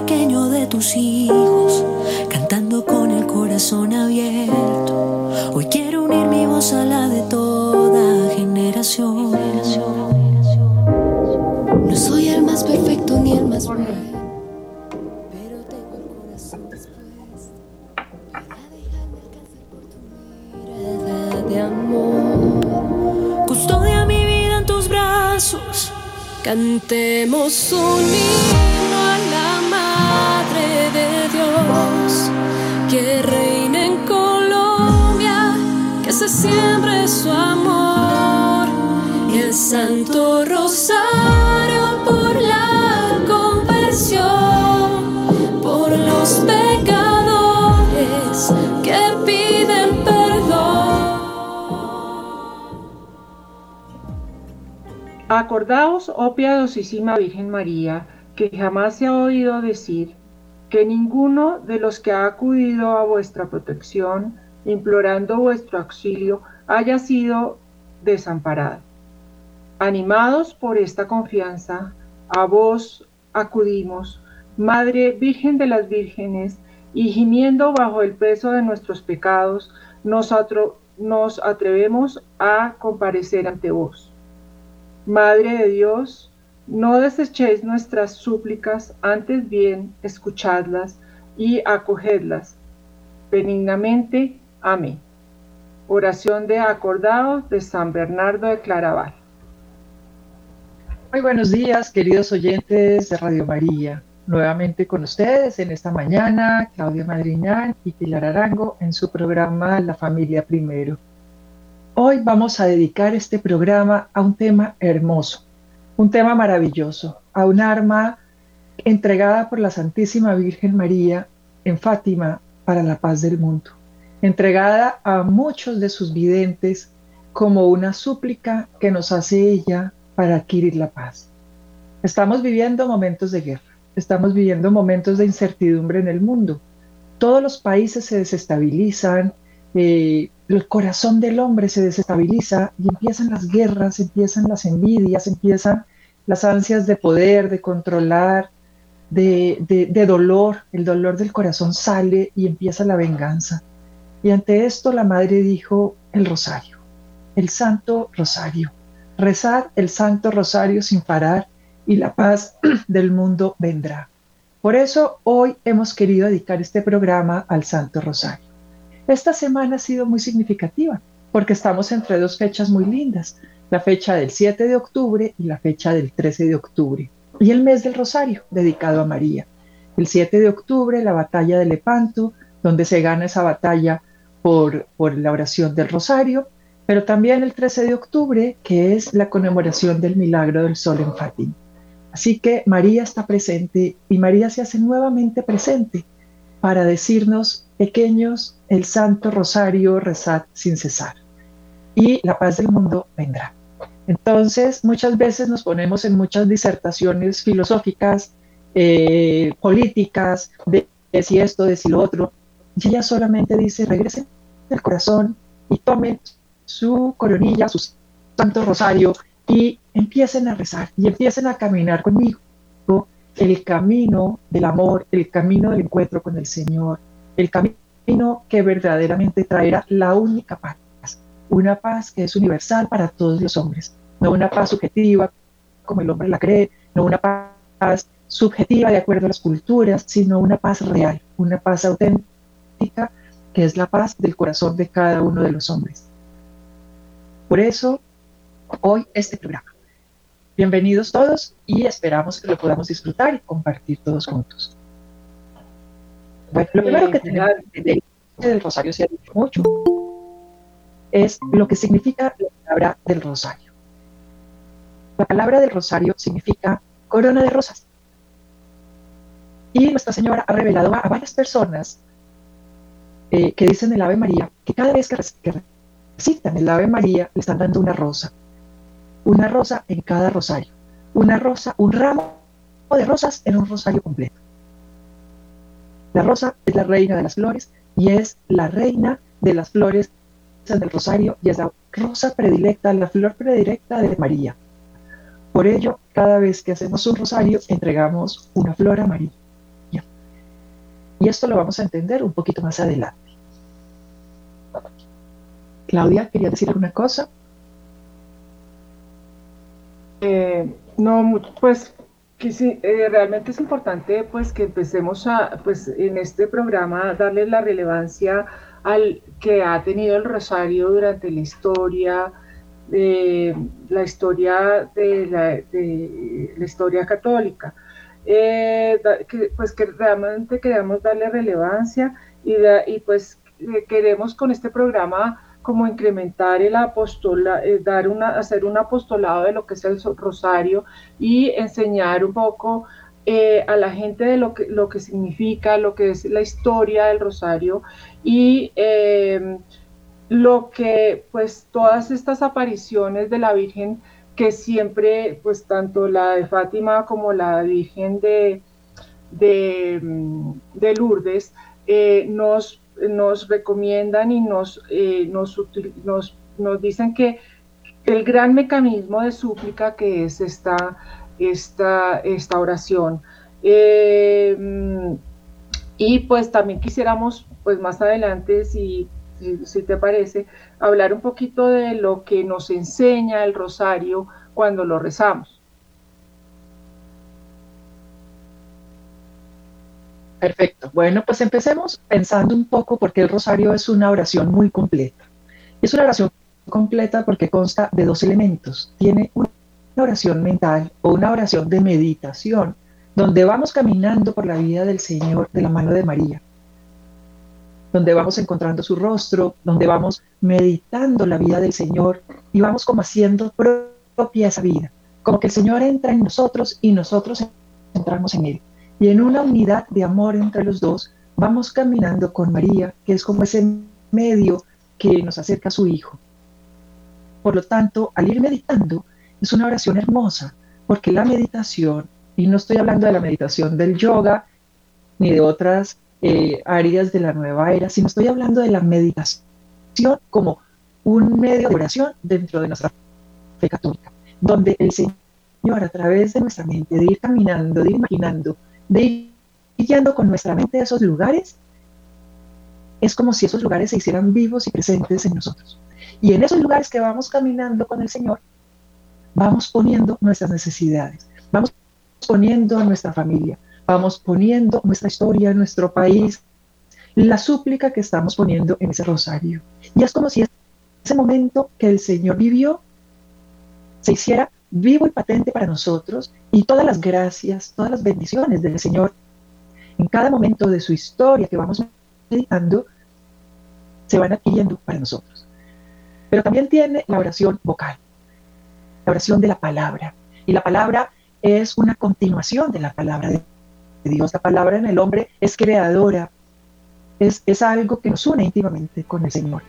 pequeño de tus hijos, cantando con el corazón abierto. Hoy quiero unir mi voz a la de toda generación. No soy el más perfecto ni el más bueno, pero tengo el corazón. Custodia mi vida en tus brazos. Cantemos un que reina en Colombia, que se siembre su amor y el Santo Rosario por la conversión, por los pecadores que piden perdón. Acordaos, oh piadosísima Virgen María, que jamás se ha oído decir que ninguno de los que ha acudido a vuestra protección, implorando vuestro auxilio, haya sido desamparado. Animados por esta confianza, a vos acudimos, Madre Virgen de las Vírgenes, y gimiendo bajo el peso de nuestros pecados, nos, nos atrevemos a comparecer ante vos. Madre de Dios, no desechéis nuestras súplicas, antes bien escuchadlas y acogedlas. Benignamente. Amén. Oración de acordados de San Bernardo de Claraval. Muy buenos días, queridos oyentes de Radio María. Nuevamente con ustedes en esta mañana, Claudia Madriñán y Pilar Arango en su programa La Familia Primero. Hoy vamos a dedicar este programa a un tema hermoso, un tema maravilloso, a un arma entregada por la Santísima Virgen María en Fátima para la paz del mundo, entregada a muchos de sus videntes como una súplica que nos hace ella para adquirir la paz. Estamos viviendo momentos de guerra, estamos viviendo momentos de incertidumbre en el mundo. Todos los países se desestabilizan, eh, el corazón del hombre se desestabiliza y empiezan las guerras, empiezan las envidias, empiezan las ansias de poder, de controlar, de, dolor. El dolor del corazón sale y empieza la venganza. Y ante esto la madre dijo el rosario, el santo rosario. Rezar el santo rosario sin parar y la paz del mundo vendrá. Por eso hoy hemos querido dedicar este programa al santo rosario. Esta semana ha sido muy significativa porque estamos entre dos fechas muy lindas, la fecha del 7 de octubre y la fecha del 13 de octubre, y el mes del Rosario, dedicado a María. El 7 de octubre, la batalla de Lepanto, donde se gana esa batalla por, por la oración del Rosario, pero también el 13 de octubre, que es la conmemoración del milagro del sol en Fátima. Así que María está presente y María se hace nuevamente presente para decirnos, pequeños, el Santo Rosario rezad sin cesar y la paz del mundo vendrá. Entonces, muchas veces nos ponemos en muchas disertaciones filosóficas, eh, políticas, de, de, si esto, de si lo otro, y ella solamente dice, regresen del corazón y tomen su coronilla, su Santo Rosario y empiecen a rezar y empiecen a caminar conmigo el camino del amor, el camino del encuentro con el Señor, el camino que verdaderamente traerá la única paz, una paz que es universal para todos los hombres, no una paz subjetiva como el hombre la cree, no una paz subjetiva de acuerdo a las culturas, sino una paz real, una paz auténtica que es la paz del corazón de cada uno de los hombres. Por eso, hoy este programa. Bienvenidos todos y esperamos que lo podamos disfrutar y compartir todos juntos. Bueno, lo primero que tenemos del, del rosario se ha dicho mucho es lo que significa la palabra del rosario. La palabra del rosario significa corona de rosas. Y Nuestra Señora ha revelado a, varias personas eh, que dicen el Ave María que cada vez que, que recitan el Ave María le están dando una rosa una rosa en cada rosario, una rosa, un ramo de rosas en un rosario completo. La rosa es la reina de las flores y es la reina de las flores del rosario y es la rosa predilecta, la flor predilecta de María. Por ello, cada vez que hacemos un rosario, entregamos una flor a María, Y esto lo vamos a entender un poquito más adelante. Claudia, ¿quería decir alguna cosa? Eh, no, pues que sí, eh, realmente es importante pues que empecemos a, pues en este programa darle la relevancia al que ha tenido el rosario durante la historia, de la historia de la, historia católica. Eh, pues que realmente queremos darle relevancia y, y pues queremos con este programa como incrementar el apostola, eh, dar una, hacer un apostolado de lo que es el rosario y enseñar un poco eh, a la gente de lo que, lo que significa, lo que es la historia del rosario y eh, lo que pues todas estas apariciones de la Virgen que siempre pues tanto la de Fátima como la Virgen de, de, de Lourdes nos nos recomiendan y nos, eh, nos, nos, dicen que el gran mecanismo de súplica que es esta, esta, esta oración. Eh, y pues también quisiéramos, pues más adelante, si, si, te parece, hablar un poquito de lo que nos enseña el rosario cuando lo rezamos. Perfecto. Bueno, pues empecemos pensando un poco porque el rosario es una oración muy completa. Es una oración completa porque consta de dos elementos. Tiene una oración mental o una oración de meditación, donde vamos caminando por la vida del Señor de la mano de María, donde vamos encontrando su rostro, donde vamos meditando la vida del Señor y vamos como haciendo propia esa vida, como que el Señor entra en nosotros y nosotros entramos en Él. Y en una unidad de amor entre los dos, vamos caminando con María, que es como ese medio que nos acerca a su Hijo. Por lo tanto, al ir meditando, es una oración hermosa, porque la meditación, y no estoy hablando de la meditación del yoga, ni de otras eh, áreas de la nueva era, sino estoy hablando de la meditación como un medio de oración dentro de nuestra fe católica, donde el Señor a través de nuestra mente, de ir caminando, de ir imaginando, guiando con nuestra mente a esos lugares, es como si esos lugares se hicieran vivos y presentes en nosotros. Y en esos lugares que vamos caminando con el Señor, vamos poniendo nuestras necesidades, vamos poniendo nuestra familia, vamos poniendo nuestra historia, nuestro país, la súplica que estamos poniendo en ese rosario. Y es como si ese momento que el Señor vivió se hiciera vivo y patente para nosotros y todas las gracias, todas las bendiciones del Señor en cada momento de su historia que vamos meditando se van adquiriendo para nosotros. Pero también tiene la oración vocal, la oración de la palabra. Y la palabra es una continuación de la palabra de Dios. La palabra en el hombre es creadora, es, es algo que nos une íntimamente con el Señor.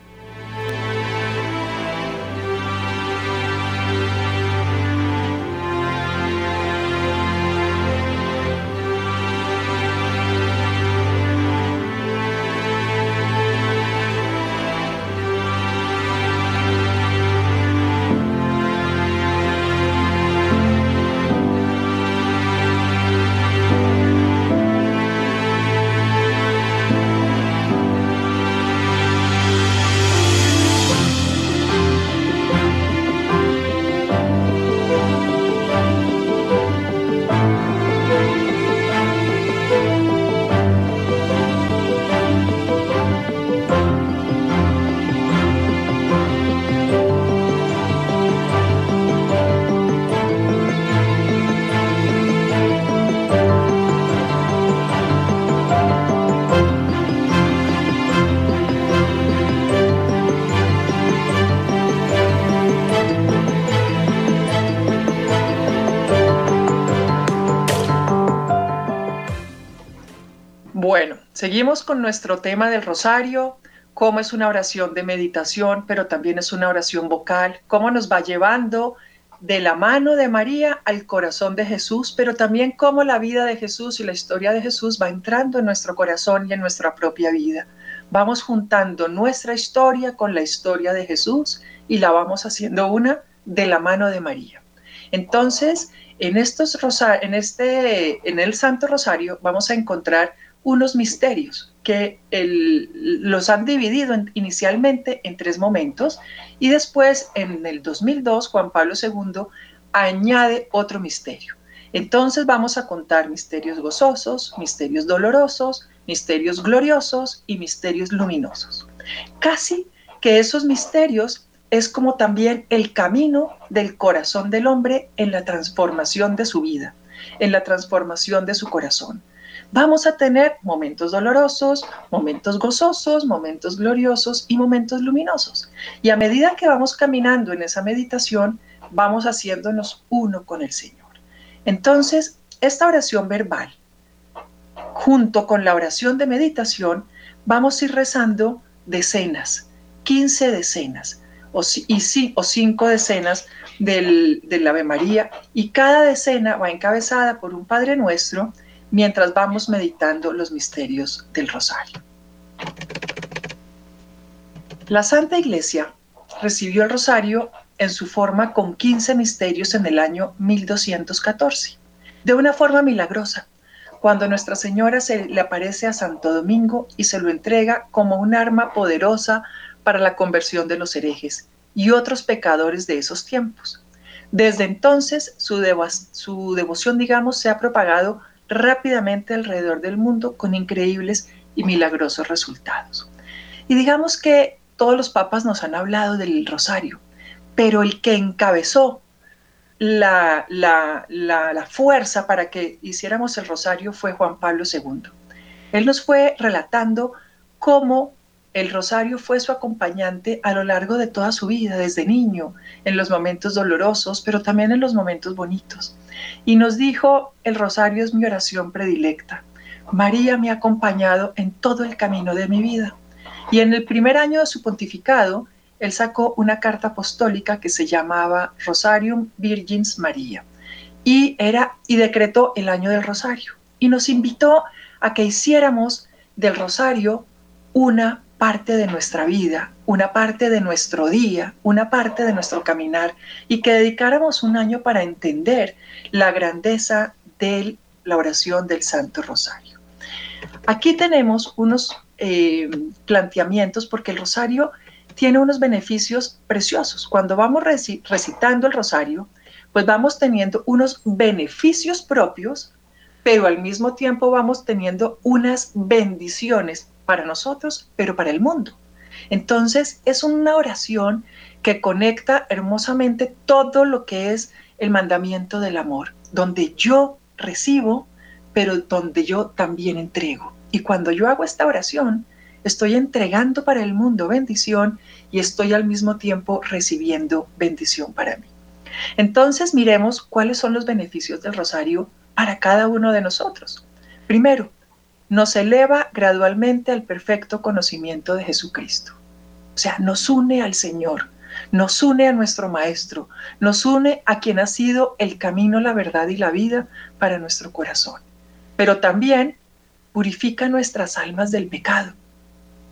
Seguimos con nuestro tema del rosario, cómo es una oración de meditación, pero también es una oración vocal, cómo nos va llevando de la mano de María al corazón de Jesús, pero también cómo la vida de Jesús y la historia de Jesús va entrando en nuestro corazón y en nuestra propia vida. Vamos juntando nuestra historia con la historia de Jesús y la vamos haciendo una de la mano de María. Entonces, en estos en este en el Santo Rosario vamos a encontrar unos misterios que los han dividido inicialmente en tres momentos y después en el 2002 Juan Pablo II añade otro misterio. Entonces vamos a contar misterios gozosos, misterios dolorosos, misterios gloriosos y misterios luminosos. Casi que esos misterios es como también el camino del corazón del hombre en la transformación de su vida, en la transformación de su corazón. Vamos a tener momentos dolorosos, momentos gozosos, momentos gloriosos y momentos luminosos. Y a medida que vamos caminando en esa meditación, vamos haciéndonos uno con el Señor. Entonces, esta oración verbal, junto con la oración de meditación, vamos a ir rezando decenas, 15 decenas o, y, o cinco decenas del, del Ave María y cada decena va encabezada por un Padre Nuestro mientras vamos meditando los misterios del Rosario. La Santa Iglesia recibió el Rosario en su forma con 15 misterios en el año 1214, de una forma milagrosa, cuando Nuestra Señora se le aparece a Santo Domingo y se lo entrega como un arma poderosa para la conversión de los herejes y otros pecadores de esos tiempos. Desde entonces su, su devoción, digamos, se ha propagado rápidamente alrededor del mundo con increíbles y milagrosos resultados. Y digamos que todos los papas nos han hablado del rosario, pero el que encabezó la, la, la, fuerza para que hiciéramos el rosario fue Juan Pablo II. Él nos fue relatando cómo el rosario fue su acompañante a lo largo de toda su vida, desde niño, en los momentos dolorosos, pero también en los momentos bonitos. Y nos dijo, el rosario es mi oración predilecta. María me ha acompañado en todo el camino de mi vida. Y en el primer año de su pontificado, él sacó una carta apostólica que se llamaba Rosarium Virgins María y era y decretó el año del rosario y nos invitó a que hiciéramos del rosario una parte de nuestra vida, una parte de nuestro día, una parte de nuestro caminar y que dedicáramos un año para entender la grandeza de la oración del Santo Rosario. Aquí tenemos unos eh, planteamientos porque el rosario tiene unos beneficios preciosos. Cuando vamos recitando el rosario, pues vamos teniendo unos beneficios propios, pero al mismo tiempo vamos teniendo unas bendiciones para nosotros, pero para el mundo. Entonces es una oración que conecta hermosamente todo lo que es el mandamiento del amor, donde yo recibo, pero donde yo también entrego. Y cuando yo hago esta oración, estoy entregando para el mundo bendición y estoy al mismo tiempo recibiendo bendición para mí. Entonces miremos cuáles son los beneficios del rosario para cada uno de nosotros. Primero, nos eleva gradualmente al perfecto conocimiento de Jesucristo. O sea, nos une al Señor, nos une a nuestro Maestro, nos une a quien ha sido el camino, la verdad y la vida para nuestro corazón. Pero también purifica nuestras almas del pecado.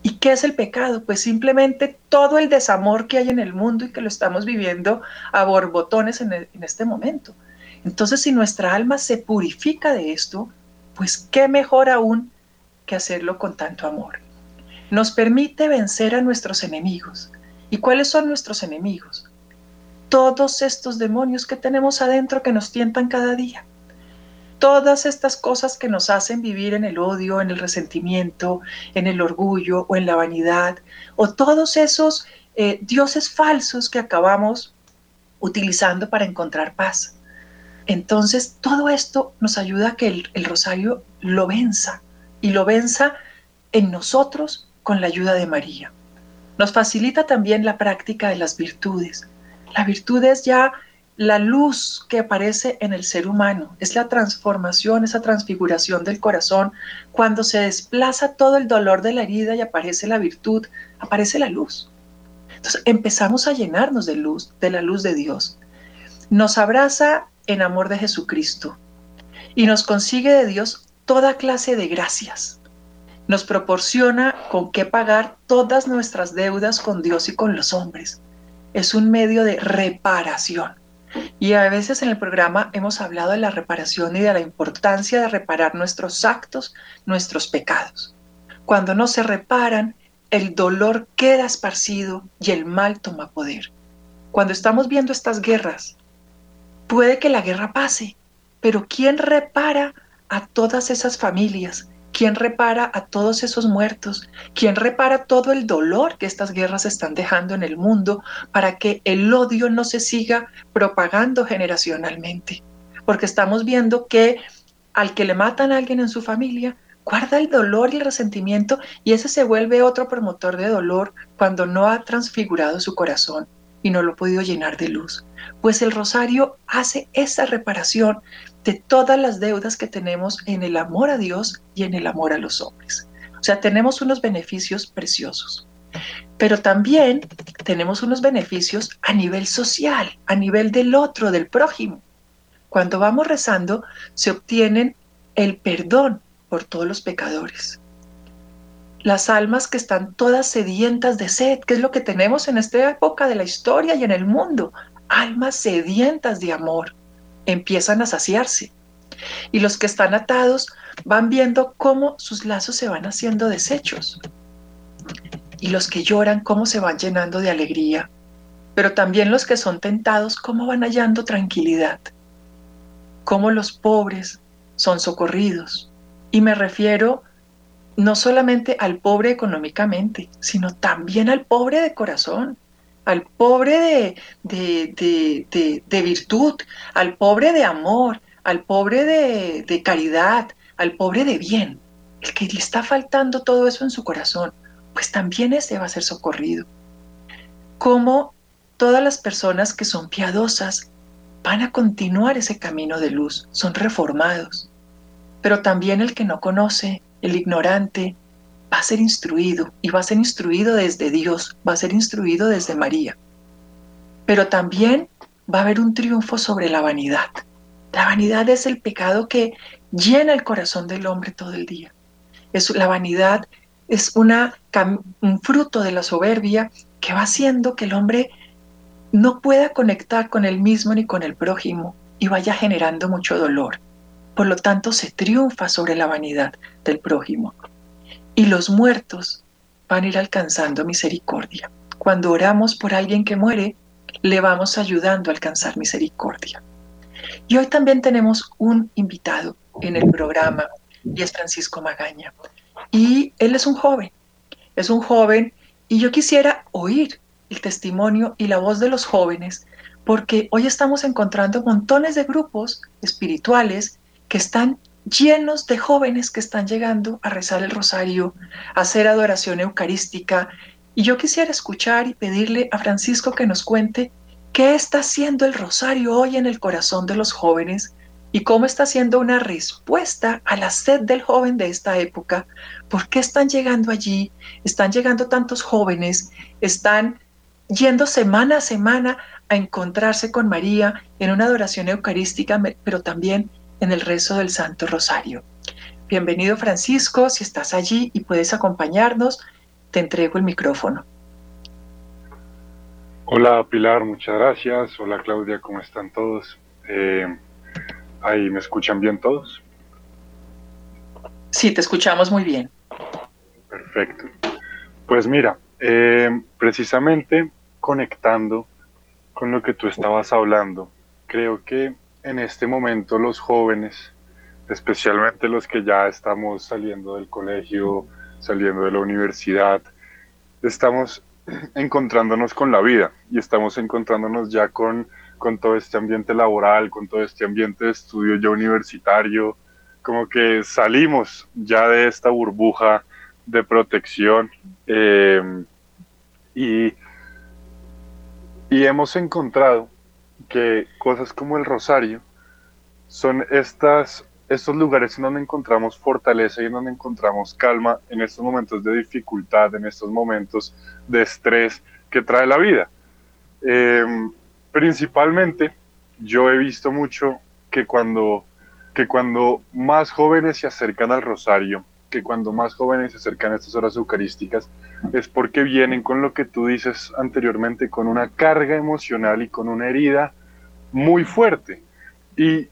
¿Y qué es el pecado? Pues simplemente todo el desamor que hay en el mundo y que lo estamos viviendo a borbotones en, en este momento. Entonces, si nuestra alma se purifica de esto, pues qué mejor aún que hacerlo con tanto amor. Nos permite vencer a nuestros enemigos. ¿Y cuáles son nuestros enemigos? Todos estos demonios que tenemos adentro que nos tientan cada día. Todas estas cosas que nos hacen vivir en el odio, en el resentimiento, en el orgullo o en la vanidad, o todos esos eh, dioses falsos que acabamos utilizando para encontrar paz. Entonces, todo esto nos ayuda a que el, rosario lo venza y lo venza en nosotros con la ayuda de María. Nos facilita también la práctica de las virtudes. La virtud es ya la luz que aparece en el ser humano, es la transformación, esa transfiguración del corazón. Cuando se desplaza todo el dolor de la herida y aparece la virtud, aparece la luz. Entonces empezamos a llenarnos de luz, de la luz de Dios. Nos abraza en amor de Jesucristo y nos consigue de Dios toda clase de gracias. Nos proporciona con qué pagar todas nuestras deudas con Dios y con los hombres. Es un medio de reparación. Y a veces en el programa hemos hablado de la reparación y de la importancia de reparar nuestros actos, nuestros pecados. Cuando no se reparan, el dolor queda esparcido y el mal toma poder. Cuando estamos viendo estas guerras, puede que la guerra pase, pero ¿quién repara a todas esas familias? ¿Quién repara a todos esos muertos? ¿Quién repara todo el dolor que estas guerras están dejando en el mundo para que el odio no se siga propagando generacionalmente? Porque estamos viendo que al que le matan a alguien en su familia, guarda el dolor y el resentimiento y ese se vuelve otro promotor de dolor cuando no ha transfigurado su corazón y no lo ha podido llenar de luz. Pues el rosario hace esa reparación de todas las deudas que tenemos en el amor a Dios y en el amor a los hombres. O sea, tenemos unos beneficios preciosos. Pero también tenemos unos beneficios a nivel social, a nivel del otro, del prójimo. Cuando vamos rezando, se obtienen el perdón por todos los pecadores. Las almas que están todas sedientas de sed, que es lo que tenemos en esta época de la historia y en el mundo, almas sedientas de amor, empiezan a saciarse. Y los que están atados van viendo cómo sus lazos se van haciendo desechos. Y los que lloran cómo se van llenando de alegría. Pero también los que son tentados cómo van hallando tranquilidad. Cómo los pobres son socorridos y me refiero no solamente al pobre económicamente, sino también al pobre de corazón, al pobre de, virtud, al pobre de amor, al pobre de, caridad, al pobre de bien. El que le está faltando todo eso en su corazón, pues también ese va a ser socorrido. Como todas las personas que son piadosas van a continuar ese camino de luz, son reformados pero también el que no conoce, el ignorante, va a ser instruido y va a ser instruido desde Dios, va a ser instruido desde María. Pero también va a haber un triunfo sobre la vanidad. La vanidad es el pecado que llena el corazón del hombre todo el día. Es, la vanidad es una, un fruto de la soberbia que va haciendo que el hombre no pueda conectar con él mismo ni con el prójimo y vaya generando mucho dolor. Por lo tanto, se triunfa sobre la vanidad del prójimo. Y los muertos van a ir alcanzando misericordia. Cuando oramos por alguien que muere, le vamos ayudando a alcanzar misericordia. Y hoy también tenemos un invitado en el programa y es Francisco Magaña. Y él es un joven, es un joven y yo quisiera oír el testimonio y la voz de los jóvenes porque hoy estamos encontrando montones de grupos espirituales que están llenos de jóvenes que están llegando a rezar el rosario, a hacer adoración eucarística. Y yo quisiera escuchar y pedirle a Francisco que nos cuente qué está haciendo el rosario hoy en el corazón de los jóvenes y cómo está siendo una respuesta a la sed del joven de esta época. ¿Por qué están llegando allí? Están llegando tantos jóvenes, están yendo semana a semana a encontrarse con María en una adoración eucarística, pero también en el rezo del Santo Rosario. Bienvenido Francisco, si estás allí y puedes acompañarnos, te entrego el micrófono. Hola Pilar, muchas gracias. Hola Claudia, ¿cómo están todos? Eh, ¿Ahí me escuchan bien todos? Sí, te escuchamos muy bien. Perfecto. Pues mira, eh, precisamente conectando con lo que tú estabas hablando, creo que en este momento los jóvenes, especialmente los que ya estamos saliendo del colegio, saliendo de la universidad, estamos encontrándonos con la vida y estamos encontrándonos ya con, con todo este ambiente laboral, con todo este ambiente de estudio ya universitario, como que salimos ya de esta burbuja de protección eh, y, y hemos encontrado que cosas como el rosario son estas, estos lugares en donde encontramos fortaleza y en donde encontramos calma en estos momentos de dificultad, en estos momentos de estrés que trae la vida. Em, principalmente, yo he visto mucho que cuando, que cuando más jóvenes se acercan al rosario, que cuando más jóvenes se acercan a estas horas eucarísticas, es porque vienen con lo que tú dices anteriormente, con una carga emocional y con una herida muy fuerte. Y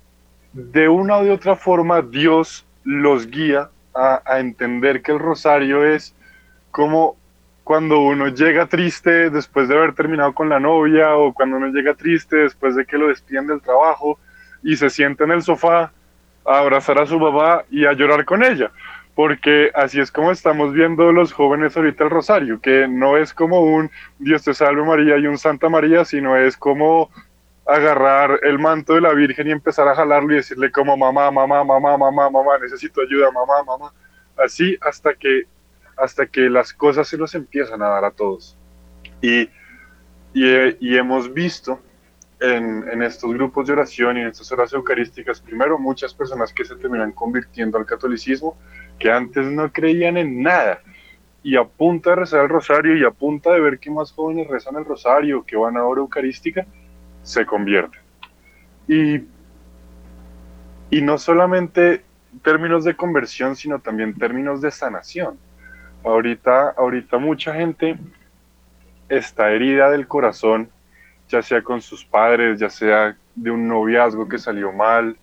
de una u otra forma Dios los guía a, a entender que el rosario es como cuando uno llega triste después de haber terminado con la novia o cuando uno llega triste después de que lo despiden del trabajo y se sienta en el sofá a abrazar a su mamá y a llorar con ella. Porque así es como estamos viendo los jóvenes ahorita el rosario, que no es como un Dios te salve María y un Santa María, sino es como agarrar el manto de la Virgen y empezar a jalarlo y decirle como mamá, mamá, mamá, mamá, mamá, necesito ayuda, mamá, mamá. Así hasta que hasta que las cosas se los empiezan a dar a todos. Y, y, hemos visto en, en, estos grupos de oración y en estas horas eucarísticas, primero, muchas personas que se terminan convirtiendo al catolicismo, que antes no creían en nada. Y a punta de rezar el rosario y a punta de ver que más jóvenes rezan el rosario, que van a hora eucarística, se convierten. Y, y no solamente términos de conversión, sino también términos de sanación. Ahorita, ahorita mucha gente está herida del corazón, ya sea con sus padres, ya sea de un noviazgo que salió mal,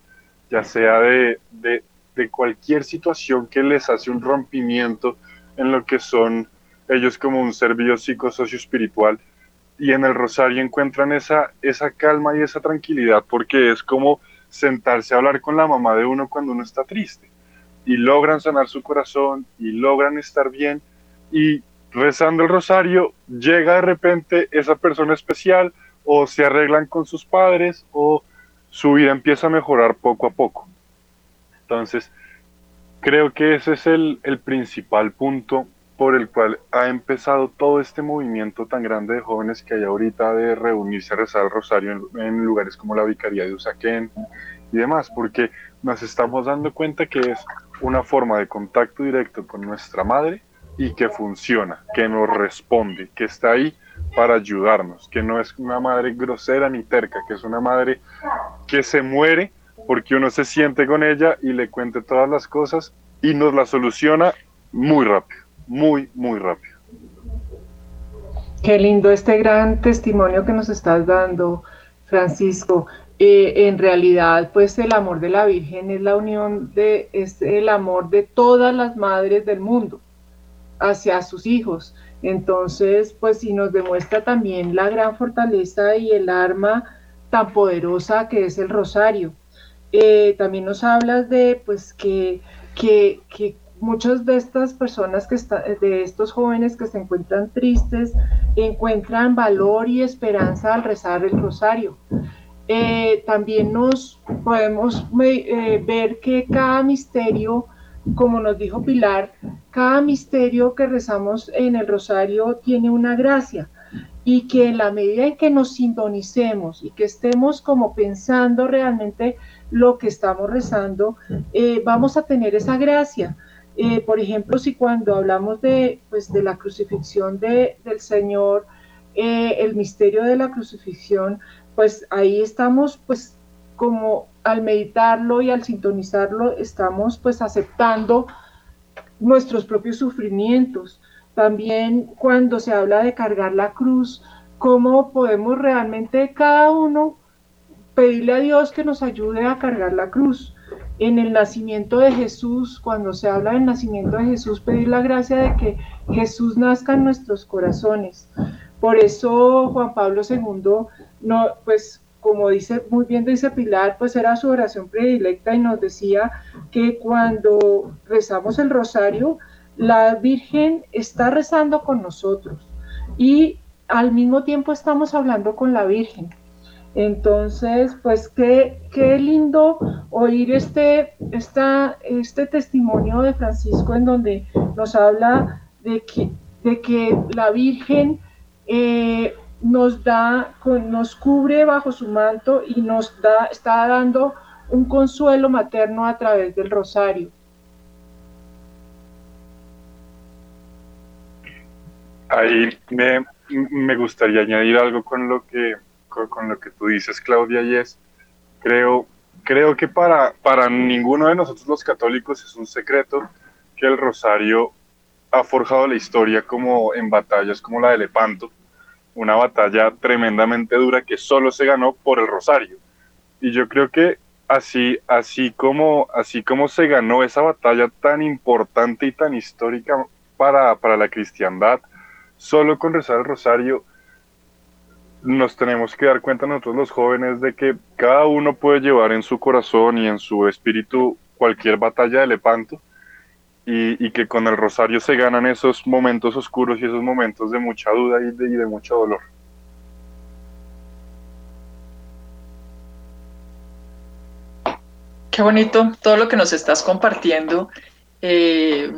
ya sea de, de, cualquier situación que les hace un rompimiento en lo que son ellos como un ser biopsicosocio espiritual y en el rosario encuentran esa, esa calma y esa tranquilidad porque es como sentarse a hablar con la mamá de uno cuando uno está triste y logran sanar su corazón y logran estar bien y rezando el rosario llega de repente esa persona especial o se arreglan con sus padres o su vida empieza a mejorar poco a poco. Entonces, creo que ese es el, el principal punto por el cual ha empezado todo este movimiento tan grande de jóvenes que hay ahorita de reunirse a rezar el rosario en, lugares como la Vicaría de Usaquén y demás, porque nos estamos dando cuenta que es una forma de contacto directo con nuestra madre y que funciona, que nos responde, que está ahí para ayudarnos, que no es una madre grosera ni terca, que es una madre que se muere porque uno se siente con ella y le cuente todas las cosas y nos la soluciona muy rápido, muy, muy rápido. Qué lindo este gran testimonio que nos estás dando, Francisco. Eh, en realidad, pues el amor de la Virgen es la unión de, es el amor de todas las madres del mundo hacia sus hijos. Entonces, pues si nos demuestra también la gran fortaleza y el arma tan poderosa que es el rosario. Eh, también nos hablas de, pues, que, que, que muchas de estas personas que están, de estos jóvenes que se encuentran tristes, encuentran valor y esperanza al rezar el rosario. Eh, también nos podemos eh, ver que cada misterio, como nos dijo Pilar, cada misterio que rezamos en el rosario tiene una gracia y que en la medida en que nos sintonicemos y que estemos como pensando realmente lo que estamos rezando, eh, vamos a tener esa gracia. Por ejemplo, si cuando hablamos de, pues, de la crucifixión de, del Señor, el misterio de la crucifixión, pues ahí estamos pues como al meditarlo y al sintonizarlo estamos pues aceptando nuestros propios sufrimientos. También cuando se habla de cargar la cruz, cómo podemos realmente cada uno pedirle a Dios que nos ayude a cargar la cruz. En el nacimiento de Jesús, cuando se habla del nacimiento de Jesús, pedir la gracia de que Jesús nazca en nuestros corazones. Por eso Juan Pablo II, no, pues como dice muy bien dice Pilar, pues era su oración predilecta y nos decía que cuando rezamos el rosario, la Virgen está rezando con nosotros y al mismo tiempo estamos hablando con la Virgen. Entonces, pues qué, qué lindo oír este, este testimonio de Francisco en donde nos habla de que, de que la Virgen eh, nos da, nos cubre bajo su manto y nos da, está dando un consuelo materno a través del rosario. Ahí me, me gustaría añadir algo con lo que con, lo que tú dices, Claudia, y es, creo, creo que para, para ninguno de nosotros los católicos es un secreto que el rosario ha forjado la historia como en batallas como la de Lepanto, una batalla tremendamente dura que solo se ganó por el rosario. Y yo creo que así, así como, así como se ganó esa batalla tan importante y tan histórica para, para la cristiandad, solo con rezar el rosario, nos tenemos que dar cuenta nosotros los jóvenes de que cada uno puede llevar en su corazón y en su espíritu cualquier batalla de lepanto y, que con el rosario se ganan esos momentos oscuros y esos momentos de mucha duda y de, mucho dolor. Qué bonito todo lo que nos estás compartiendo, eh,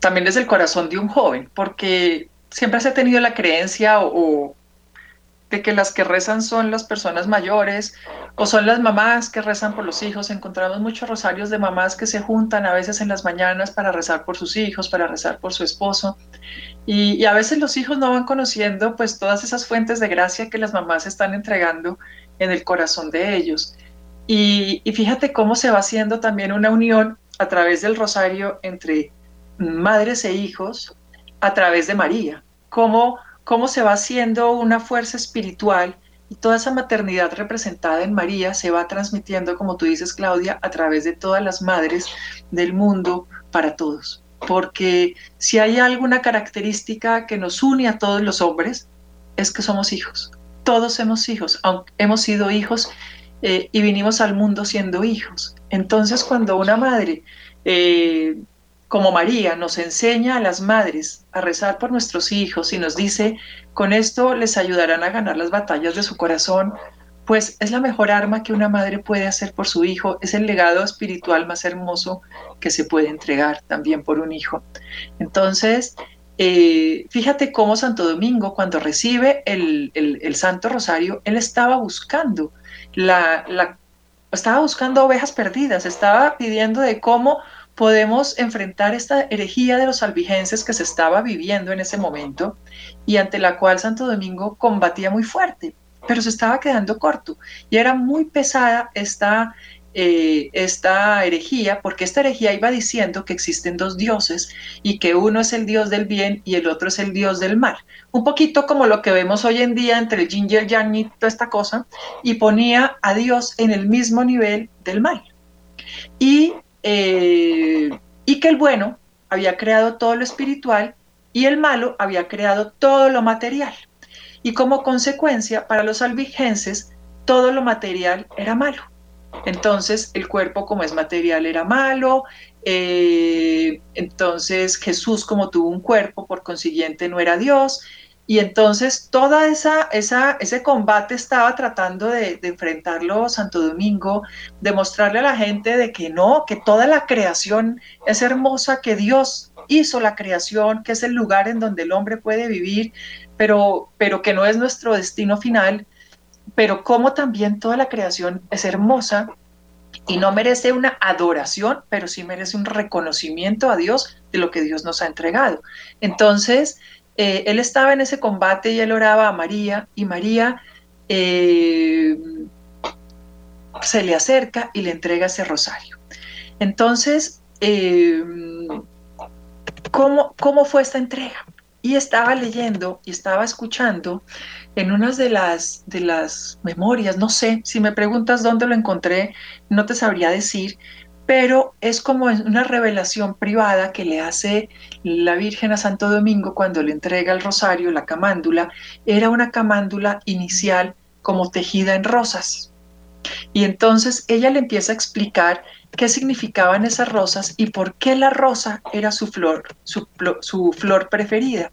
también desde el corazón de un joven, porque siempre se ha tenido la creencia o, de que las que rezan son las personas mayores o son las mamás que rezan por los hijos. Encontramos muchos rosarios de mamás que se juntan a veces en las mañanas para rezar por sus hijos, para rezar por su esposo. Y, a veces los hijos no van conociendo pues todas esas fuentes de gracia que las mamás están entregando en el corazón de ellos. Y, fíjate cómo se va haciendo también una unión a través del rosario entre madres e hijos a través de María. Cómo cómo se va haciendo una fuerza espiritual y toda esa maternidad representada en María se va transmitiendo, como tú dices, Claudia, a través de todas las madres del mundo para todos. Porque si hay alguna característica que nos une a todos los hombres, es que somos hijos. Todos somos hijos, aunque hemos sido hijos eh, y vinimos al mundo siendo hijos. Entonces, cuando una madre eh, como María nos enseña a las madres a rezar por nuestros hijos y nos dice, con esto les ayudarán a ganar las batallas de su corazón, pues es la mejor arma que una madre puede hacer por su hijo, es el legado espiritual más hermoso que se puede entregar también por un hijo. Entonces, eh, fíjate cómo Santo Domingo, cuando recibe el, Santo Rosario, él estaba buscando la, la, estaba buscando ovejas perdidas, estaba pidiendo de cómo podemos enfrentar esta herejía de los albigenses que se estaba viviendo en ese momento y ante la cual Santo Domingo combatía muy fuerte, pero se estaba quedando corto y era muy pesada esta, eh, esta herejía, porque esta herejía iba diciendo que existen dos dioses y que uno es el dios del bien y el otro es el dios del mal. Un poquito como lo que vemos hoy en día entre el yin y el yang toda esta cosa, y ponía a Dios en el mismo nivel del mal. Y eh, y que el bueno había creado todo lo espiritual y el malo había creado todo lo material. Y como consecuencia, para los albigenses, todo lo material era malo. Entonces, el cuerpo como es material era malo, eh, entonces Jesús como tuvo un cuerpo, por consiguiente no era Dios, y entonces toda esa, esa ese combate estaba tratando de, enfrentarlo Santo Domingo, de mostrarle a la gente de que no, que toda la creación es hermosa, que Dios hizo la creación, que es el lugar en donde el hombre puede vivir, pero, pero que no es nuestro destino final, pero como también toda la creación es hermosa y no merece una adoración, pero sí merece un reconocimiento a Dios de lo que Dios nos ha entregado. Entonces, eh, él estaba en ese combate y él oraba a María y María eh, se le acerca y le entrega ese rosario. Entonces, eh, ¿cómo, ¿cómo fue esta entrega? Y estaba leyendo y estaba escuchando en unas de las, de las memorias, no sé, si me preguntas dónde lo encontré, no te sabría decir, pero es como una revelación privada que le hace la Virgen a Santo Domingo cuando le entrega el rosario, la camándula, era una camándula inicial como tejida en rosas. Y entonces ella le empieza a explicar qué significaban esas rosas y por qué la rosa era su flor, su, su, flor preferida.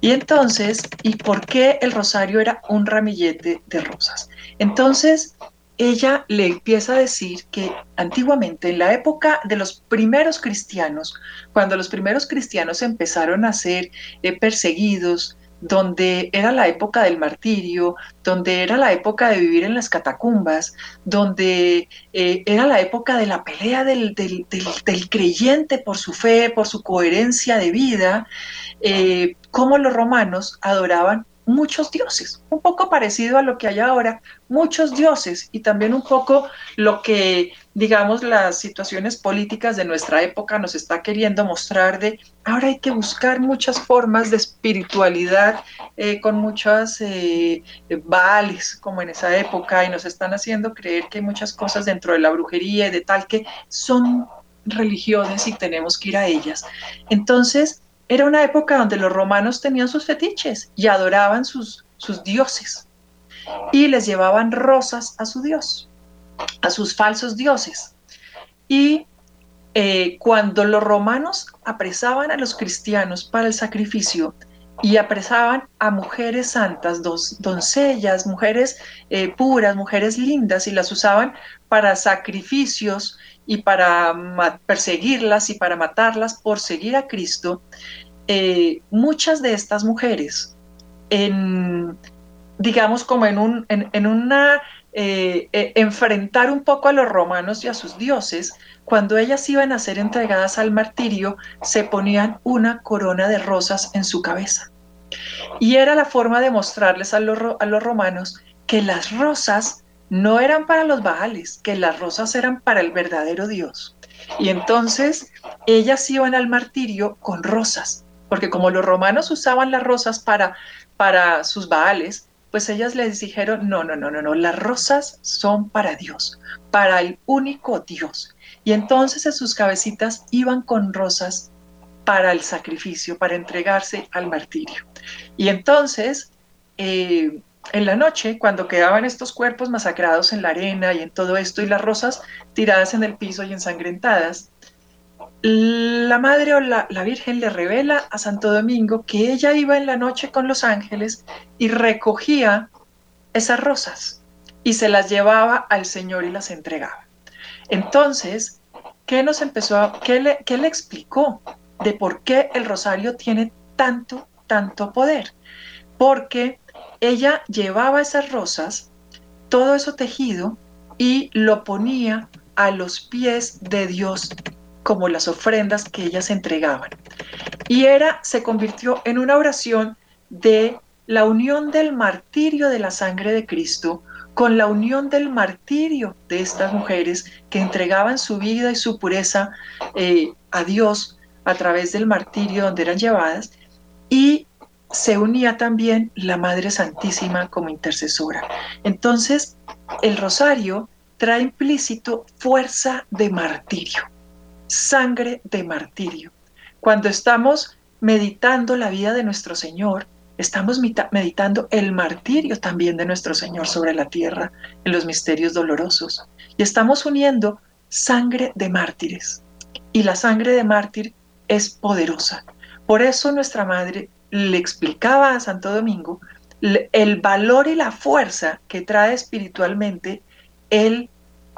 Y entonces, y por qué el rosario era un ramillete de rosas. Entonces, ella le empieza a decir que antiguamente, en la época de los primeros cristianos, cuando los primeros cristianos empezaron a ser eh, perseguidos, donde era la época del martirio, donde era la época de vivir en las catacumbas, donde eh, era la época de la pelea del, creyente por su fe, por su coherencia de vida, eh, como los romanos adoraban muchos dioses, un poco parecido a lo que hay ahora, muchos dioses y también un poco lo que, digamos, las situaciones políticas de nuestra época nos está queriendo mostrar de ahora hay que buscar muchas formas de espiritualidad eh, con muchas eh, vales como en esa época y nos están haciendo creer que hay muchas cosas dentro de la brujería y de tal que son religiones y tenemos que ir a ellas. Entonces, era una época donde los romanos tenían sus fetiches y adoraban sus, sus dioses y les llevaban rosas a su dios, a sus falsos dioses. Y eh, cuando los romanos apresaban a los cristianos para el sacrificio y apresaban a mujeres santas, dos, doncellas, mujeres eh, puras, mujeres lindas, y las usaban para sacrificios y para perseguirlas y para matarlas por seguir a Cristo, eh, muchas de estas mujeres, en, digamos como en, un, en, una, eh, eh, enfrentar un poco a los romanos y a sus dioses, cuando ellas iban a ser entregadas al martirio, se ponían una corona de rosas en su cabeza. Y era la forma de mostrarles a los, a los romanos que las rosas no eran para los baales, que las rosas eran para el verdadero Dios. Y entonces ellas iban al martirio con rosas, porque como los romanos usaban las rosas para, para sus baales, pues ellas les dijeron, no, no, no, no, no, las rosas son para Dios, para el único Dios. Y entonces en sus cabecitas iban con rosas para el sacrificio, para entregarse al martirio. Y entonces eh, en la noche, cuando quedaban estos cuerpos masacrados en la arena y en todo esto, y las rosas tiradas en el piso y ensangrentadas, la madre o la, Virgen le revela a Santo Domingo que ella iba en la noche con los ángeles y recogía esas rosas y se las llevaba al Señor y las entregaba. Entonces, ¿qué nos empezó a, qué le, qué le explicó de por qué el rosario tiene tanto, tanto poder? Porque ella llevaba esas rosas, todo eso tejido, y lo ponía a los pies de Dios como las ofrendas que ellas entregaban. Y era, se convirtió en una oración de la unión del martirio de la sangre de Cristo con la unión del martirio de estas mujeres que entregaban su vida y su pureza eh, a Dios a través del martirio donde eran llevadas y se unía también la Madre Santísima como intercesora. Entonces, el rosario trae implícito fuerza de martirio, sangre de martirio. Cuando estamos meditando la vida de nuestro Señor, estamos meditando el martirio también de nuestro Señor sobre la tierra, en los misterios dolorosos. Y estamos uniendo sangre de mártires. Y la sangre de mártir es poderosa. Por eso nuestra Madre le explicaba a Santo Domingo el valor y la fuerza que trae espiritualmente el,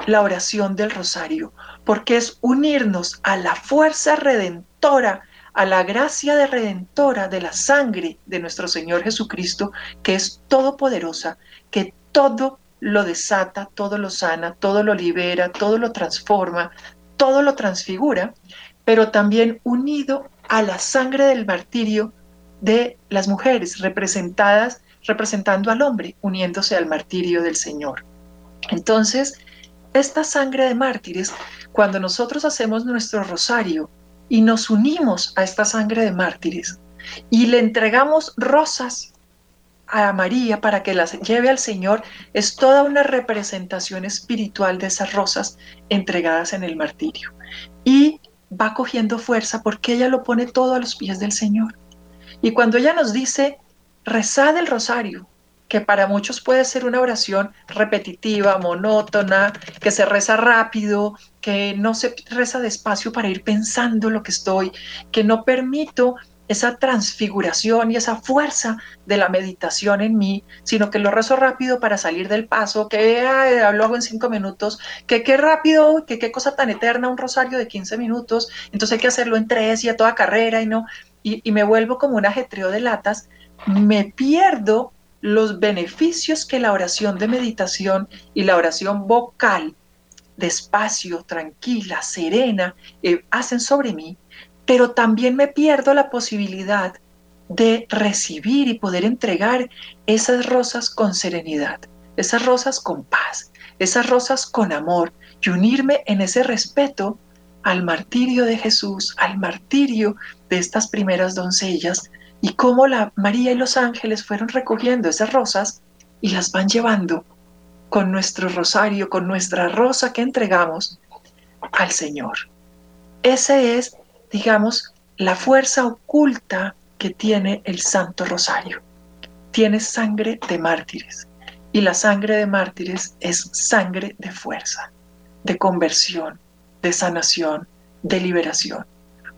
la oración del rosario, porque es unirnos a la fuerza redentora, a la gracia de redentora de la sangre de nuestro Señor Jesucristo, que es todopoderosa, que todo lo desata, todo lo sana, todo lo libera, todo lo transforma, todo lo transfigura, pero también unido a la sangre del martirio de las mujeres representadas, representando al hombre, uniéndose al martirio del Señor. Entonces, esta sangre de mártires, cuando nosotros hacemos nuestro rosario y nos unimos a esta sangre de mártires y le entregamos rosas a María para que las lleve al Señor, es toda una representación espiritual de esas rosas entregadas en el martirio. Y va cogiendo fuerza porque ella lo pone todo a los pies del Señor. Y cuando ella nos dice, rezad el rosario, que para muchos puede ser una oración repetitiva, monótona, que se reza rápido, que no se reza despacio para ir pensando lo que estoy, que no permito esa transfiguración y esa fuerza de la meditación en mí, sino que lo rezo rápido para salir del paso, que lo hago en cinco minutos, que qué rápido, que qué cosa tan eterna, un rosario de 15 minutos, entonces hay que hacerlo en tres y a toda carrera y no, y, me vuelvo como un ajetreo de latas, me pierdo los beneficios que la oración de meditación y la oración vocal, despacio, tranquila, serena, eh, hacen sobre mí, pero también me pierdo la posibilidad de recibir y poder entregar esas rosas con serenidad, esas rosas con paz, esas rosas con amor y unirme en ese respeto al martirio de Jesús, al martirio de estas primeras doncellas y cómo la María y los ángeles fueron recogiendo esas rosas y las van llevando con nuestro rosario, con nuestra rosa que entregamos al Señor. Esa es, digamos, la fuerza oculta que tiene el Santo Rosario. Tiene sangre de mártires y la sangre de mártires es sangre de fuerza, de conversión, de sanación, de liberación.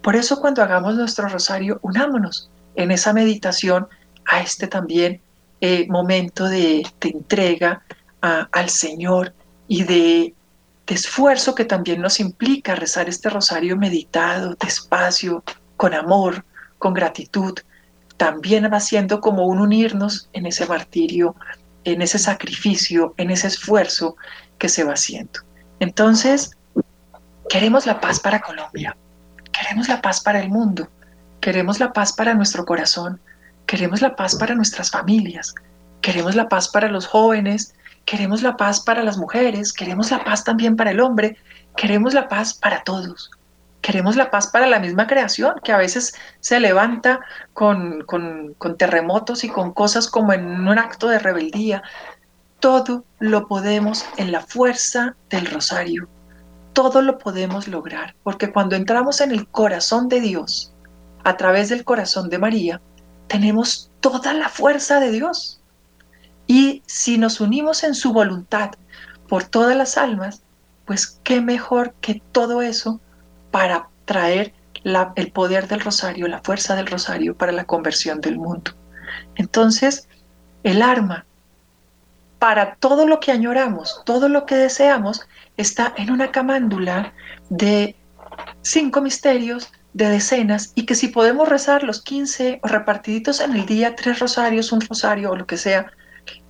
Por eso cuando hagamos nuestro rosario, unámonos en esa meditación a este también eh, momento de, entrega al Señor y de, de esfuerzo que también nos implica rezar este rosario meditado, despacio, con amor, con gratitud. También va siendo como un unirnos en ese martirio, en ese sacrificio, en ese esfuerzo que se va haciendo. Entonces, queremos la paz para Colombia, queremos la paz para el mundo, Queremos la paz para nuestro corazón, queremos la paz para nuestras familias, queremos la paz para los jóvenes, queremos la paz para las mujeres, queremos la paz también para el hombre, queremos la paz para todos. Queremos la paz para la misma creación, que a veces se levanta con, con, con terremotos y con cosas como en un acto de rebeldía. Todo lo podemos en la fuerza del rosario. Todo lo podemos lograr, porque cuando entramos en el corazón de Dios, a través del corazón de María, tenemos toda la fuerza de Dios. Y si nos unimos en su voluntad por todas las almas, pues qué mejor que todo eso para traer el poder del rosario, la fuerza del rosario para la conversión del mundo. Entonces, el arma para todo lo que añoramos, todo lo que deseamos, está en una camándula de cinco misterios de decenas y que si podemos rezar los 15 o repartiditos en el día, tres rosarios, un rosario o lo que sea,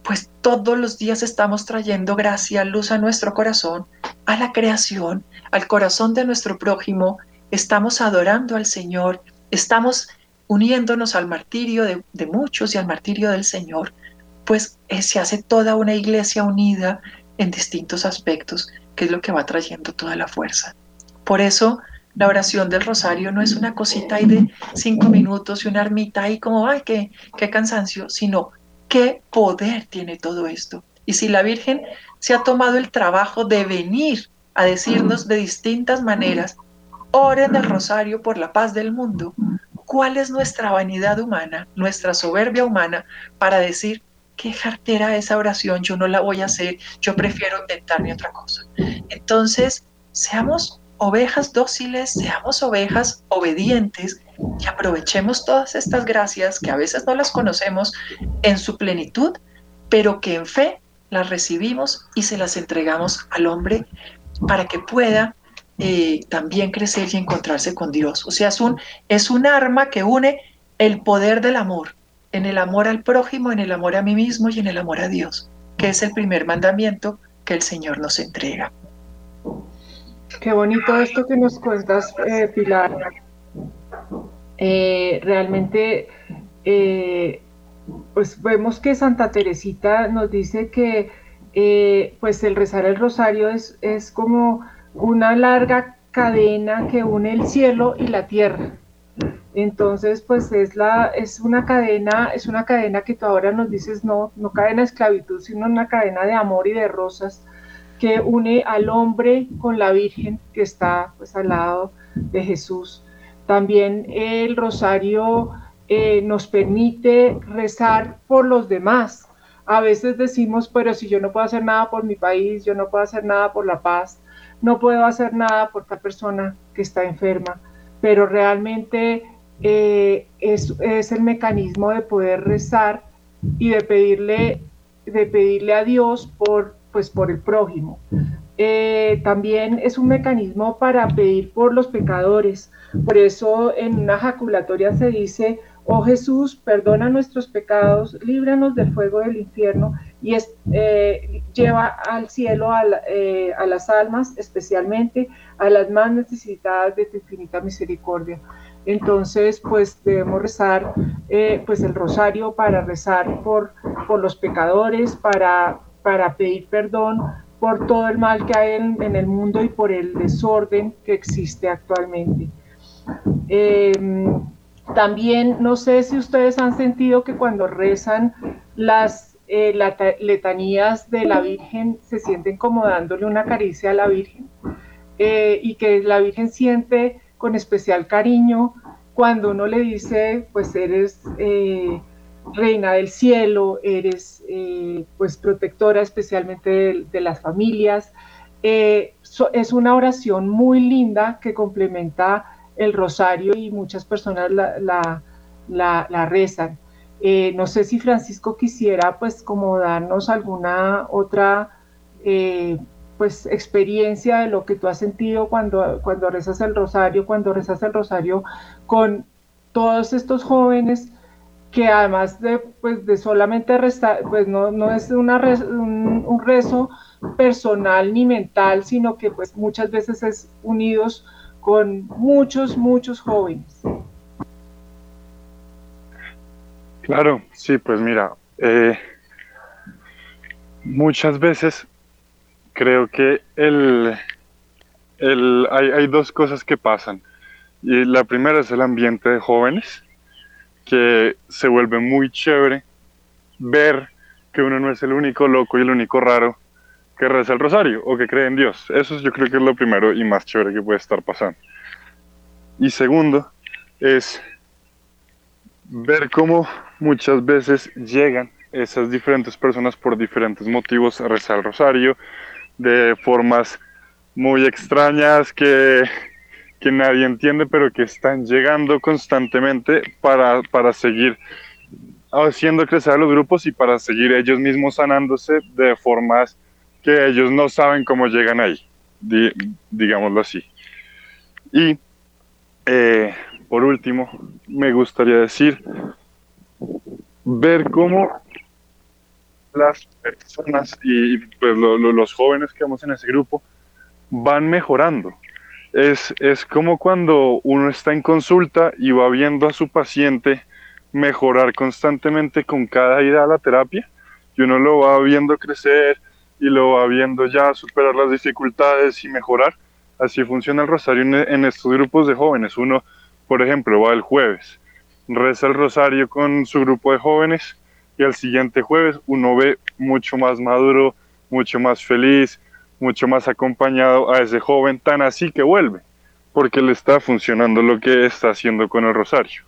pues todos los días estamos trayendo gracia, luz a nuestro corazón, a la creación, al corazón de nuestro prójimo, estamos adorando al Señor, estamos uniéndonos al martirio de, de muchos y al martirio del Señor, pues eh, se hace toda una iglesia unida en distintos aspectos, que es lo que va trayendo toda la fuerza. Por eso, la oración del rosario no es una cosita ahí de cinco minutos y una ermita ahí como, ay, qué, qué cansancio, sino qué poder tiene todo esto. Y si la Virgen se ha tomado el trabajo de venir a decirnos de distintas maneras, oren el rosario por la paz del mundo, ¿cuál es nuestra vanidad humana, nuestra soberbia humana para decir, qué jartera esa oración, yo no la voy a hacer, yo prefiero inventarme otra cosa? Entonces, seamos ovejas dóciles, seamos ovejas obedientes y aprovechemos todas estas gracias que a veces no las conocemos en su plenitud, pero que en fe las recibimos y se las entregamos al hombre para que pueda eh, también crecer y encontrarse con Dios. O sea, es un, es un arma que une el poder del amor, en el amor al prójimo, en el amor a mí mismo y en el amor a Dios, que es el primer mandamiento que el Señor nos entrega. Qué bonito esto que nos cuentas, eh, Pilar. Eh, realmente, eh, pues vemos que Santa Teresita nos dice que pues el rezar el rosario es, es como una larga cadena que une el cielo y la tierra. Entonces, pues es la, es una cadena, es una cadena que tú ahora nos dices, no, no cadena de esclavitud, sino una cadena de amor y de rosas que une al hombre con la Virgen que está pues al lado de Jesús. También el rosario eh, nos permite rezar por los demás. A veces decimos, pero si yo no puedo hacer nada por mi país, yo no puedo hacer nada por la paz, no puedo hacer nada por esta persona que está enferma, pero realmente eh, es, el mecanismo de poder rezar y de pedirle, de pedirle a Dios por pues por el prójimo. Eh, también es un mecanismo para pedir por los pecadores. Por eso en una jaculatoria se dice, oh Jesús, perdona nuestros pecados, líbranos del fuego del infierno y eh, lleva al cielo a, las almas, especialmente a las más necesitadas de tu infinita misericordia. Entonces, pues debemos rezar eh, pues el rosario para rezar por, por los pecadores, para, para pedir perdón por todo el mal que hay en, el mundo y por el desorden que existe actualmente. Em, también no sé si ustedes han sentido que cuando rezan las eh, letanías de la Virgen se sienten como dándole una caricia a la Virgen eh, y que la Virgen siente con especial cariño cuando uno le dice, pues eres eh, reina del cielo, eres eh, pues protectora especialmente de, las familias. Eh, es una oración muy linda que complementa el rosario y muchas personas la, la, rezan. no sé si Francisco quisiera pues como darnos alguna otra pues experiencia de lo que tú has sentido cuando, cuando rezas el rosario, cuando rezas el rosario con todos estos jóvenes que además de, pues, de solamente rezar, pues no, no es una un, rezo personal ni mental, sino que pues muchas veces es unidos con muchos, muchos jóvenes. Claro, sí, pues mira, eh, muchas veces creo que el, el, hay, hay, dos cosas que pasan. Y la primera es el ambiente de jóvenes, que se vuelve muy chévere ver que uno no es el único loco y el único raro que reza el rosario o que cree en Dios. Eso yo creo que es lo primero y más chévere que puede estar pasando. Y segundo es ver cómo muchas veces llegan esas diferentes personas por diferentes motivos a rezar el rosario, de formas muy extrañas que, que nadie entiende, pero que están llegando constantemente para, para seguir haciendo crecer a los grupos y para seguir ellos mismos sanándose de formas que ellos no saben cómo llegan ahí, digámoslo así. Y eh, por último, me gustaría decir, ver cómo las personas y pues los jóvenes que vamos en ese grupo van mejorando. Es, es como cuando uno está en consulta y va viendo a su paciente mejorar constantemente con cada ida a la terapia y uno lo va viendo crecer y lo va viendo ya superar las dificultades y mejorar. Así funciona el rosario en, en estos grupos de jóvenes. Uno, por ejemplo, va el jueves, reza el rosario con su grupo de jóvenes y al siguiente jueves uno ve mucho más maduro, mucho más feliz, mucho más acompañado a ese joven, tan así que vuelve, porque le está funcionando lo que está haciendo con el rosario.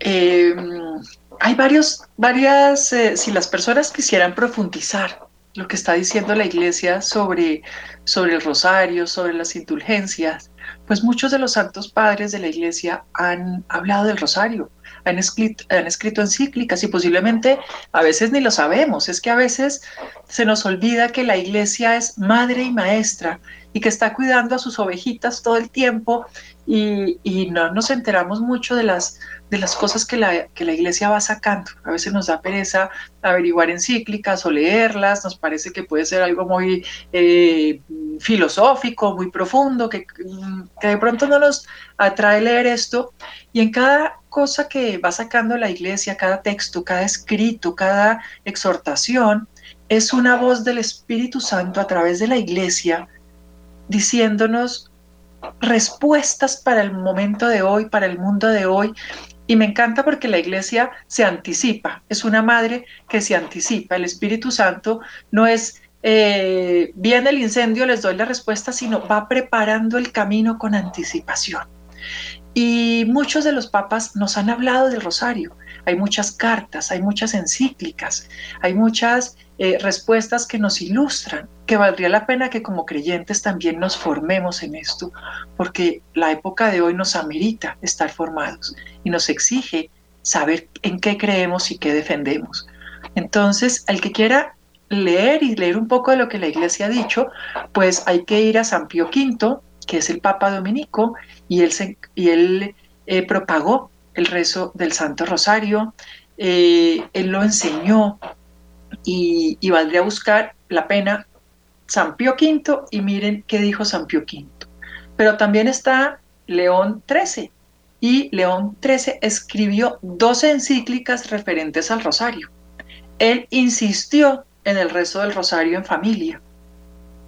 Em, hay varios, varias, eh, si las personas quisieran profundizar lo que está diciendo la iglesia sobre, sobre el rosario, sobre las indulgencias, pues muchos de los santos padres de la iglesia han hablado del rosario, han escrito, han escrito encíclicas y posiblemente a veces ni lo sabemos. Es que a veces se nos olvida que la iglesia es madre y maestra y que está cuidando a sus ovejitas todo el tiempo y, no nos enteramos mucho de las, de las cosas que la, que la iglesia va sacando. A veces nos da pereza averiguar encíclicas o leerlas, nos parece que puede ser algo muy eh, filosófico, muy profundo, que, que de pronto no nos atrae leer esto. Y en cada cosa que va sacando la iglesia, cada texto, cada escrito, cada exhortación, es una voz del Espíritu Santo a través de la iglesia diciéndonos respuestas para el momento de hoy, para el mundo de hoy. Y me encanta porque la iglesia se anticipa, es una madre que se anticipa. El Espíritu Santo no es, eh, viene el incendio, les doy la respuesta, sino va preparando el camino con anticipación. Y muchos de los papas nos han hablado del rosario. Hay muchas cartas, hay muchas encíclicas, hay muchas eh, respuestas que nos ilustran, que valdría la pena que como creyentes también nos formemos en esto, porque la época de hoy nos amerita estar formados y nos exige saber en qué creemos y qué defendemos. Entonces, al que quiera leer y leer un poco de lo que la iglesia ha dicho, pues hay que ir a San Pío V, que es el Papa Dominico, y él, y él eh, propagó el rezo del Santo Rosario, eh, él lo enseñó, y, valdría buscar la pena San Pío V y miren qué dijo San Pío V. Pero también está León XIII y León XIII escribió dos encíclicas referentes al rosario. Él insistió en el rezo del rosario en familia.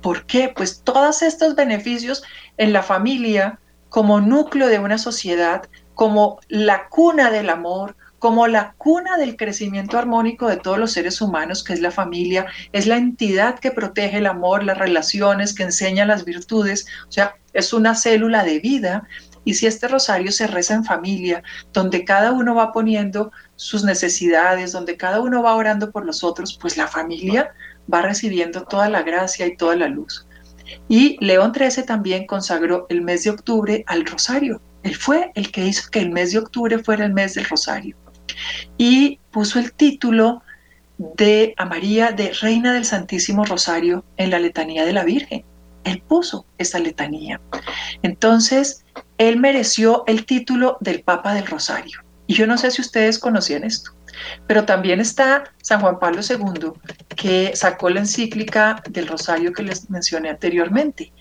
¿Por qué? Pues todos estos beneficios en la familia como núcleo de una sociedad, como la cuna del amor, como la cuna del crecimiento armónico de todos los seres humanos, que es la familia, es la entidad que protege el amor, las relaciones, que enseña las virtudes, o sea, es una célula de vida. Y si este rosario se reza en familia, donde cada uno va poniendo sus necesidades, donde cada uno va orando por los otros, pues la familia va recibiendo toda la gracia y toda la luz. Y León XIII también consagró el mes de octubre al rosario. Él fue el que hizo que el mes de octubre fuera el mes del rosario y puso el título de a María de Reina del Santísimo Rosario en la letanía de la Virgen. Él puso esa letanía. Entonces, él mereció el título del Papa del Rosario. Y yo no sé si ustedes conocían esto, pero también está San Juan Pablo II, que sacó la encíclica del Rosario que les mencioné anteriormente.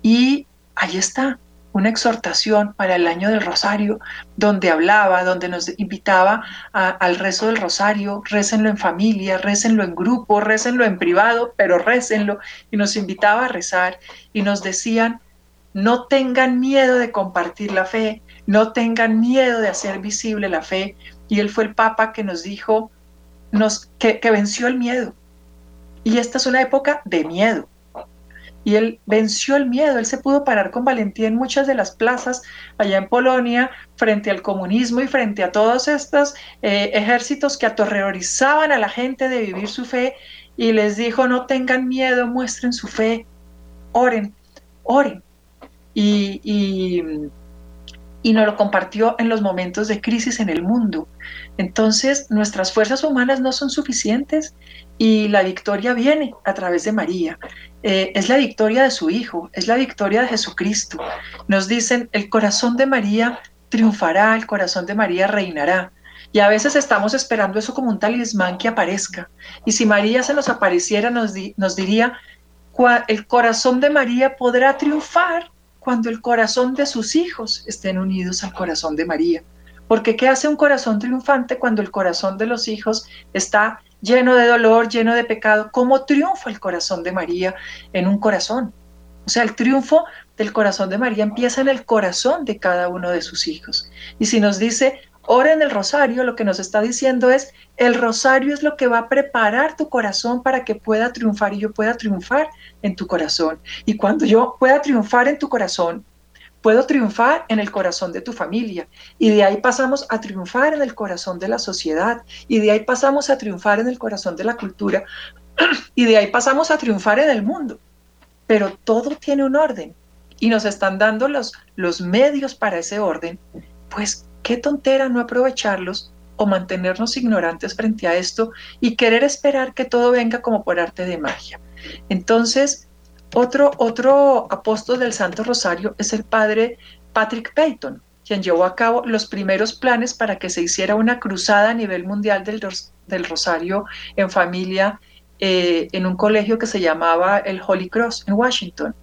Y ahí está, una exhortación para el año del rosario, donde hablaba, donde nos invitaba al rezo del rosario, récenlo en familia, récenlo en grupo, récenlo en privado, pero récenlo, y nos invitaba a rezar y nos decían, no tengan miedo de compartir la fe, no tengan miedo de hacer visible la fe. Y él fue el Papa que nos dijo nos, que venció el miedo. Y esta es una época de miedo, y él venció el miedo, él se pudo parar con valentía en muchas de las plazas allá en Polonia frente al comunismo y frente a todos estos eh, ejércitos que aterrorizaban a la gente de vivir su fe y les dijo no tengan miedo, muestren su fe, oren, oren. Y, y, y nos lo compartió en los momentos de crisis en el mundo. Entonces, nuestras fuerzas humanas no son suficientes y la victoria viene a través de María. Eh, es la victoria de su Hijo, es la victoria de Jesucristo. Nos dicen, el corazón de María triunfará, el corazón de María reinará. Y a veces estamos esperando eso como un talismán que aparezca. Y si María se nos apareciera, nos, nos diría, el corazón de María podrá triunfar cuando el corazón de sus hijos estén unidos al corazón de María. Porque ¿qué hace un corazón triunfante cuando el corazón de los hijos está lleno de dolor, lleno de pecado? ¿Cómo triunfa el corazón de María en un corazón? O sea, el triunfo del corazón de María empieza en el corazón de cada uno de sus hijos. Y si nos dice, ora en el rosario, lo que nos está diciendo es, el rosario es lo que va a preparar tu corazón para que pueda triunfar y yo pueda triunfar en tu corazón. Y cuando yo pueda triunfar en tu corazón, puedo triunfar en el corazón de tu familia. Y de ahí pasamos a triunfar en el corazón de la sociedad. Y de ahí pasamos a triunfar en el corazón de la cultura. Y de ahí pasamos a triunfar en el mundo. Pero todo tiene un orden. Y nos están dando los, los medios para ese orden. Pues qué tontera no aprovecharlos o mantenernos ignorantes frente a esto y querer esperar que todo venga como por arte de magia. Entonces, otro, apóstol del Santo Rosario es el padre Patrick Peyton, quien llevó a cabo los primeros planes para que se hiciera una cruzada a nivel mundial del, Rosario en familia eh, en un colegio que se llamaba el Holy Cross en Washington.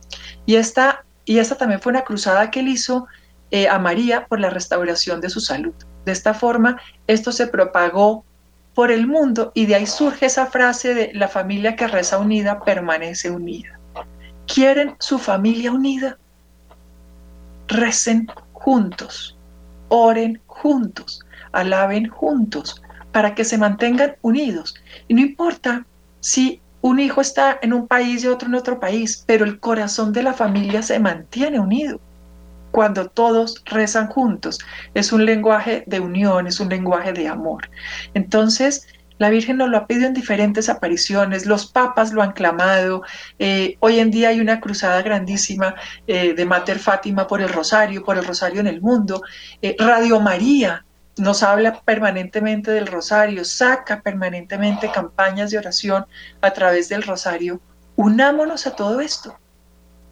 Y esta, y esta también fue una cruzada que él hizo eh, a María por la restauración de su salud. De esta forma, esto se propagó por el mundo y de ahí surge esa frase de la familia que reza unida permanece unida. ¿Quieren su familia unida? Recen juntos, oren juntos, alaben juntos, para que se mantengan unidos. Y no importa si un hijo está en un país y otro en otro país, pero el corazón de la familia se mantiene unido cuando todos rezan juntos. Es un lenguaje de unión, es un lenguaje de amor. Entonces, la Virgen nos lo ha pedido en diferentes apariciones, los papas lo han clamado, eh, hoy en día hay una cruzada grandísima eh, de Mater Fátima por el Rosario, por el Rosario en el mundo. Eh, Radio María nos habla permanentemente del Rosario, saca permanentemente campañas de oración a través del Rosario. Unámonos a todo esto,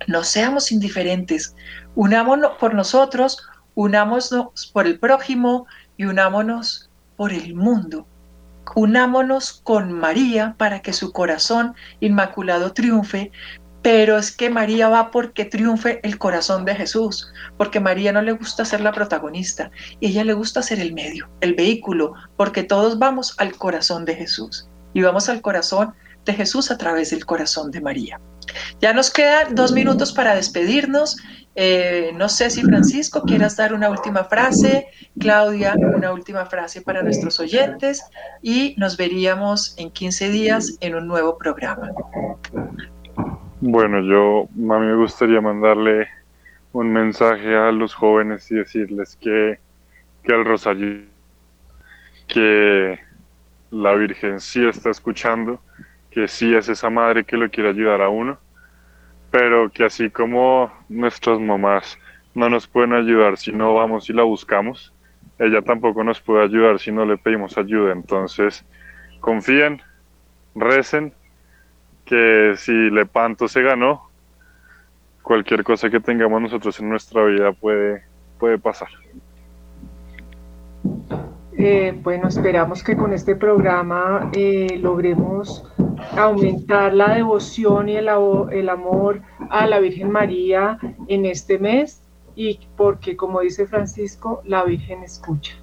no seamos indiferentes, unámonos por nosotros, unámonos por el prójimo y unámonos por el mundo. Unámonos con María para que su corazón inmaculado triunfe, pero es que María va porque triunfe el corazón de Jesús, porque María no le gusta ser la protagonista, y ella le gusta ser el medio, el vehículo, porque todos vamos al corazón de Jesús y vamos al corazón de Jesús a través del corazón de María. Ya nos quedan dos minutos para despedirnos. Eh, no sé si Francisco quieras dar una última frase, Claudia, una última frase para nuestros oyentes y nos veríamos en 15 días en un nuevo programa. Bueno, yo a mí me gustaría mandarle un mensaje a los jóvenes y decirles que, el rosario, que la Virgen sí está escuchando, que sí es esa madre que lo quiere ayudar a uno, pero que así como nuestras mamás no nos pueden ayudar si no vamos y la buscamos, ella tampoco nos puede ayudar si no le pedimos ayuda. Entonces, confíen, recen que si Lepanto se ganó, cualquier cosa que tengamos nosotros en nuestra vida puede, puede pasar. Eh, bueno, esperamos que con este programa eh, logremos aumentar la devoción y el, amor a la Virgen María en este mes y porque, como dice Francisco, la Virgen escucha.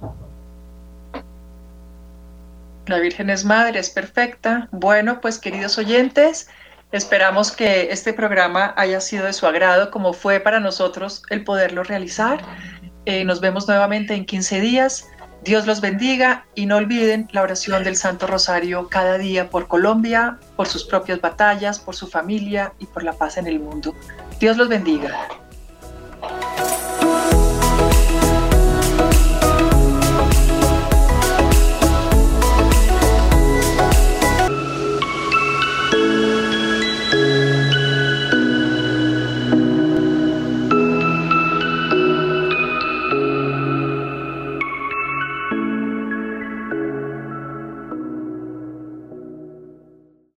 La Virgen es madre, es perfecta. Bueno, pues queridos oyentes, esperamos que este programa haya sido de su agrado, como fue para nosotros el poderlo realizar. Eh, nos vemos nuevamente en 15 días. Dios los bendiga y no olviden la oración del Santo Rosario cada día por Colombia, por sus propias batallas, por su familia y por la paz en el mundo. Dios los bendiga.